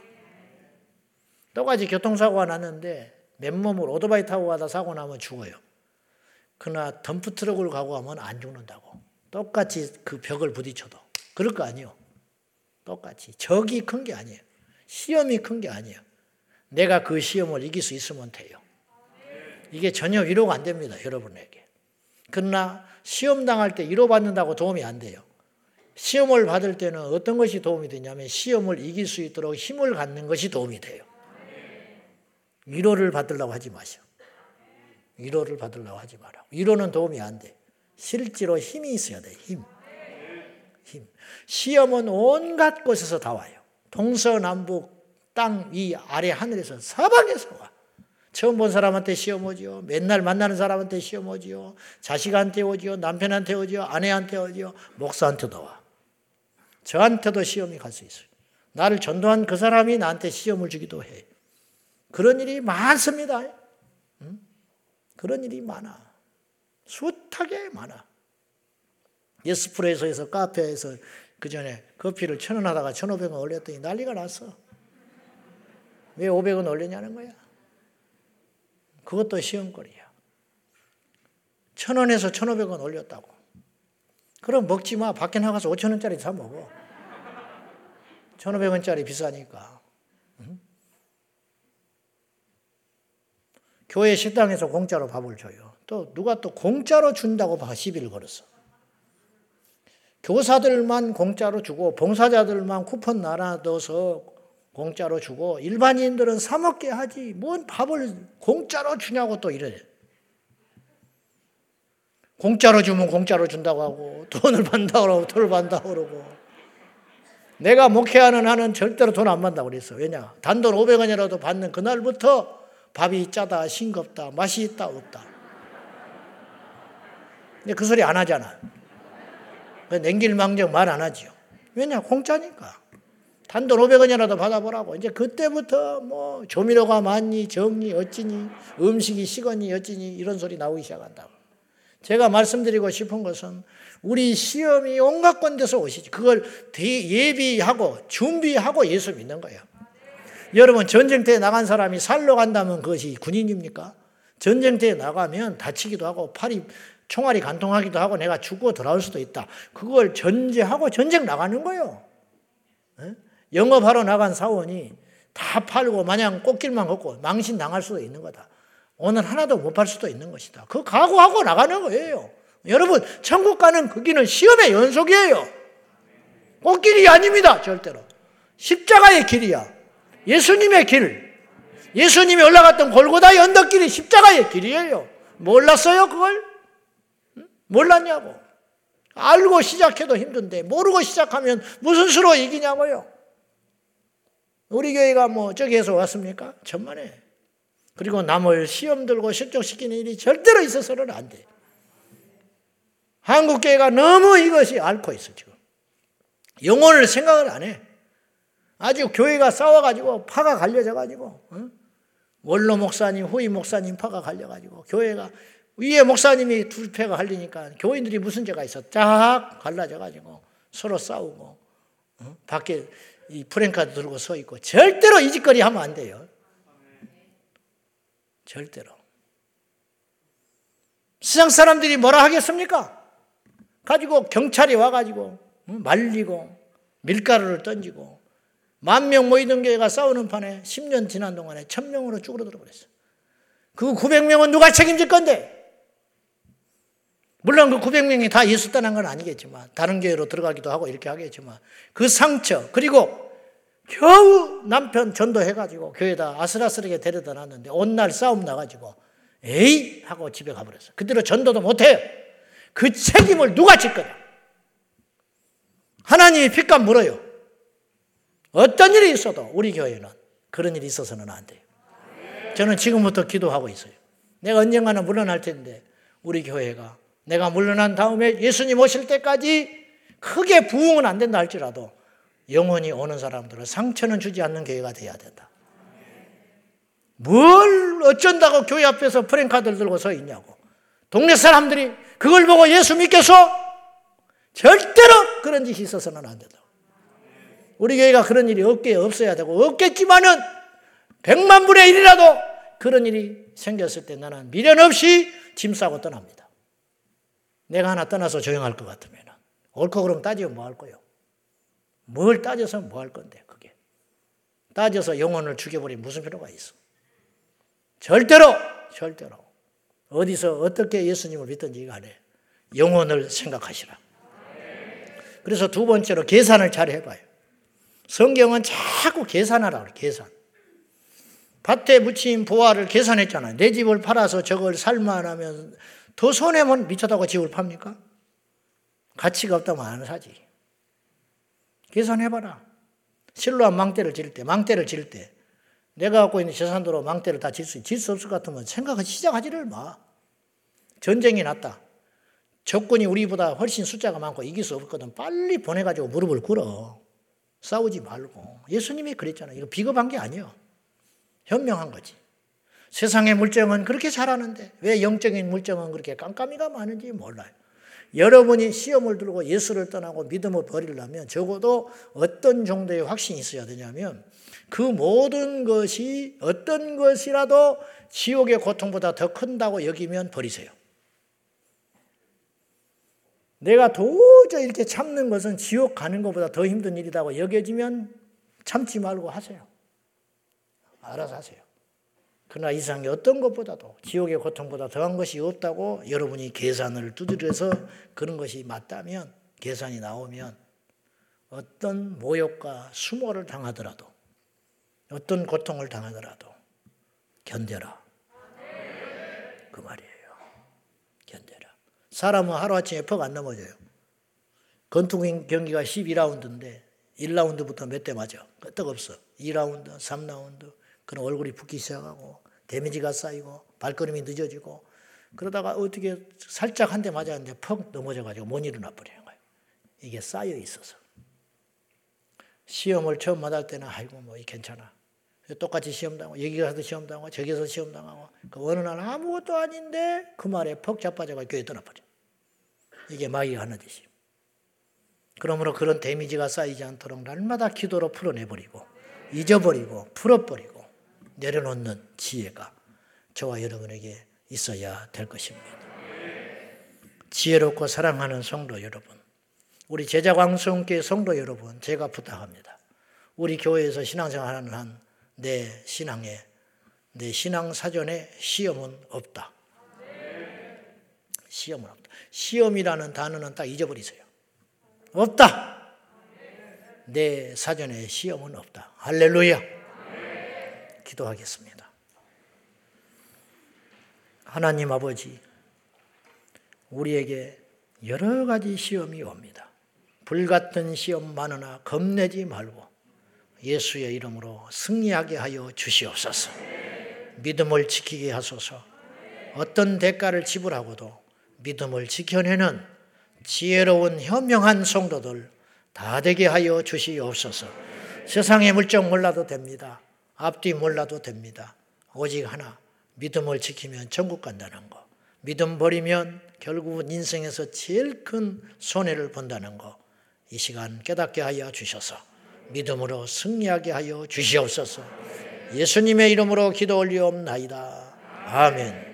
똑같이 교통사고가 났는데 맨몸으로 오토바이 타고 가다 사고 나면 죽어요. 그러나 덤프 트럭을 가고 가면 안 죽는다고. 똑같이 그 벽을 부딪혀도. 그럴 거 아니에요. 똑같이. 적이 큰 게 아니에요. 시험이 큰 게 아니에요. 내가 그 시험을 이길 수 있으면 돼요. 이게 전혀 위로가 안 됩니다. 여러분에게. 그러나 시험 당할 때 위로받는다고 도움이 안 돼요. 시험을 받을 때는 어떤 것이 도움이 되냐면 시험을 이길 수 있도록 힘을 갖는 것이 도움이 돼요. 위로를 받으려고 하지 마시오. 위로를 받으려고 하지 마라. 위로는 도움이 안 돼. 실제로 힘이 있어야 돼. 힘. 힘. 시험은 온갖 곳에서 다 와요. 동서남북 땅 위 아래 하늘에서 사방에서 와. 처음 본 사람한테 시험 오지요. 맨날 만나는 사람한테 시험 오지요. 자식한테 오지요. 남편한테 오지요. 아내한테 오지요. 목사한테도 와. 저한테도 시험이 갈 수 있어요. 나를 전도한 그 사람이 나한테 시험을 주기도 해. 그런 일이 많습니다. 응? 그런 일이 많아. 숱하게 많아. 예스프레소에서 카페에서 그 전에 커피를 천 원 하다가 천오백 원 올렸더니 난리가 났어. 왜 오백 원 올렸냐는 거야. 그것도 시험거리야. 천 원에서 천오백 원 올렸다고. 그럼 먹지 마. 밖에 나가서 오천 원짜리 사 먹어. 천오백 원짜리 비싸니까. 교회 식당에서 공짜로 밥을 줘요. 또 누가 또 공짜로 준다고 시비를 걸었어. 교사들만 공짜로 주고 봉사자들만 쿠폰 나눠둬서 공짜로 주고 일반인들은 사 먹게 하지 뭔 밥을 공짜로 주냐고 또 이래. 공짜로 주면 공짜로 준다고 하고 돈을 받는다고 그러고 돈을 받는다고 그러고 내가 목회하는 한은 절대로 돈 안 받는다고 그랬어. 왜냐? 단돈 500원이라도 받는 그날부터 밥이 짜다, 싱겁다, 맛이 있다, 없다. 근데 그 소리 안 하잖아. 냉길망정 말 안 하지요. 왜냐? 공짜니까. 단돈 500원이라도 받아보라고. 이제 그때부터 뭐 조미료가 많니, 적니, 어찌니, 음식이 식었니, 어찌니 이런 소리 나오기 시작한다고. 제가 말씀드리고 싶은 것은 우리 시험이 온갖 건데서 오시지. 그걸 예비하고 준비하고 예수 믿는 거예요. 여러분 전쟁터에 나간 사람이 살러 간다면 그것이 군인입니까? 전쟁터에 나가면 다치기도 하고 팔이 총알이 간통하기도 하고 내가 죽고 돌아올 수도 있다. 그걸 전제하고 전쟁 나가는 거예요. 영업하러 나간 사원이 다 팔고 마냥 꽃길만 걷고 망신 당할 수도 있는 거다. 오늘 하나도 못 팔 수도 있는 것이다. 그 각오하고 나가는 거예요. 여러분, 천국 가는 그 길은 시험의 연속이에요. 꽃길이 아닙니다, 절대로. 십자가의 길이야. 예수님의 길. 예수님이 올라갔던 골고다의 언덕길이 십자가의 길이에요. 몰랐어요, 그걸? 몰랐냐고. 알고 시작해도 힘든데, 모르고 시작하면 무슨 수로 이기냐고요. 우리 교회가 뭐 저기에서 왔습니까? 천만에. 그리고 남을 시험 들고 실족시키는 일이 절대로 있어서는 안 돼. 한국교회가 너무 이것이 앓고 있어, 지금. 영혼을 생각을 안 해. 아주 교회가 싸워가지고 파가 갈려져가지고, 어? 원로 목사님, 후임 목사님 파가 갈려가지고, 교회가 위에 목사님이 두 패가 갈리니까 교인들이 무슨 죄가 있어? 쫙 갈라져가지고 서로 싸우고, 어? 밖에 이 프랭카드 들고 서 있고, 절대로 이 짓거리 하면 안 돼요. 절대로. 세상 사람들이 뭐라 하겠습니까? 가지고 경찰이 와가지고 말리고 밀가루를 던지고 만 명 모이던 교회가 싸우는 판에 10년 지난 동안에 1000명으로 쭈그러들어 버렸어. 그 900명은 누가 책임질 건데? 물론 그 900명이 다 예수 떠난 건 아니겠지만 다른 교회로 들어가기도 하고 이렇게 하겠지만 그 상처 그리고 겨우 남편 전도해가지고 교회에다 아슬아슬하게 데려다 놨는데 온날 싸움 나가지고 에이 하고 집에 가버렸어. 그대로 전도도 못해요. 그 책임을 누가 질 거냐? 하나님이 핏값 물어요. 어떤 일이 있어도 우리 교회는 그런 일이 있어서는 안 돼요. 저는 지금부터 기도하고 있어요. 내가 언젠가는 물러날 텐데 우리 교회가 내가 물러난 다음에 예수님 오실 때까지 크게 부흥은 안 된다 할지라도 영원히 오는 사람들은 상처는 주지 않는 교회가 돼야 된다. 뭘 어쩐다고 교회 앞에서 프랭카드를 들고 서 있냐고. 동네 사람들이 그걸 보고 예수 믿겠어? 절대로 그런 짓이 있어서는 안 된다. 우리 교회가 그런 일이 없게 없어야 되고 없겠지만은 백만 분의 일이라도 그런 일이 생겼을 때 나는 미련 없이 짐 싸고 떠납니다. 내가 하나 떠나서 조용할 것 같으면 옳고 그럼 따지면 뭐 할 거요? 뭘 따져서 뭐 할 건데, 그게. 따져서 영혼을 죽여버리면 무슨 필요가 있어. 절대로, 절대로. 어디서 어떻게 예수님을 믿든지 간에 영혼을 생각하시라. 그래서 두 번째로 계산을 잘 해봐요. 성경은 자꾸 계산하라 그래, 계산. 밭에 묻힌 보화를 계산했잖아요. 내 집을 팔아서 저걸 살만 하면 더 손해면 미쳤다고 집을 팝니까? 가치가 없다면 안 사지. 계산해봐라. 실로한 망대를 지을 때, 망대를 지을 때, 내가 갖고 있는 재산으로 망대를 다 질 수, 질 수 없을 것 같으면 생각 시작하지를 마. 전쟁이 났다. 적군이 우리보다 훨씬 숫자가 많고 이길 수 없거든. 빨리 보내가지고 무릎을 꿇어. 싸우지 말고. 예수님이 그랬잖아요. 이거 비겁한 게 아니에요. 현명한 거지. 세상의 물정은 그렇게 잘하는데 왜 영적인 물정은 그렇게 깜깜이가 많은지 몰라요. 여러분이 시험을 들고 예수를 떠나고 믿음을 버리려면 적어도 어떤 정도의 확신이 있어야 되냐면 그 모든 것이 어떤 것이라도 지옥의 고통보다 더 큰다고 여기면 버리세요. 내가 도저히 이렇게 참는 것은 지옥 가는 것보다 더 힘든 일이라고 여겨지면 참지 말고 하세요. 알아서 하세요. 그러나 이상의 어떤 것보다도 지옥의 고통보다 더한 것이 없다고 여러분이 계산을 두드려서 그런 것이 맞다면 계산이 나오면 어떤 모욕과 수모를 당하더라도 어떤 고통을 당하더라도 견뎌라. 그 말이에요. 사람은 하루아침에 퍽 안 넘어져요. 권투 경기가 12라운드인데 1라운드부터 몇 대 맞아. 끄떡없어. 2라운드, 3라운드. 그럼 얼굴이 붓기 시작하고 데미지가 쌓이고 발걸음이 늦어지고 그러다가 어떻게 살짝 한 대 맞았는데 퍽 넘어져가지고 못 일어나 버리는 거예요. 이게 쌓여 있어서. 시험을 처음 맞을 때는 아이고 뭐 괜찮아. 똑같이 시험 당하고 여기 가서 시험 당하고 저기 서 시험 당하고 그 어느 날 아무것도 아닌데 그 말에 퍽 자빠져가 교회 떠나버려. 이게 마귀가 하는 짓이. 그러므로 그런 데미지가 쌓이지 않도록 날마다 기도로 풀어내버리고 잊어버리고 풀어버리고 내려놓는 지혜가 저와 여러분에게 있어야 될 것입니다. 지혜롭고 사랑하는 성도 여러분, 우리 제자광성교회 성도 여러분, 제가 부탁합니다. 우리 교회에서 신앙생활하는 한 내 신앙에 내 신앙 사전에 시험은 없다. 시험은 없다. 시험이라는 단어는 딱 잊어버리세요. 없다. 내 사전에 시험은 없다. 할렐루야. 기도하겠습니다. 하나님 아버지, 우리에게 여러 가지 시험이 옵니다. 불같은 시험 많으나 겁내지 말고 예수의 이름으로 승리하게 하여 주시옵소서. 믿음을 지키게 하소서. 어떤 대가를 지불하고도 믿음을 지켜내는 지혜로운 현명한 성도들 다 되게 하여 주시옵소서. 세상의 물정 몰라도 됩니다. 앞뒤 몰라도 됩니다. 오직 하나 믿음을 지키면 천국 간다는 거. 믿음 버리면 결국은 인생에서 제일 큰 손해를 본다는 거. 이 시간 깨닫게 하여 주셔서 믿음으로 승리하게 하여 주시옵소서. 예수님의 이름으로 기도 올리옵나이다. 아멘.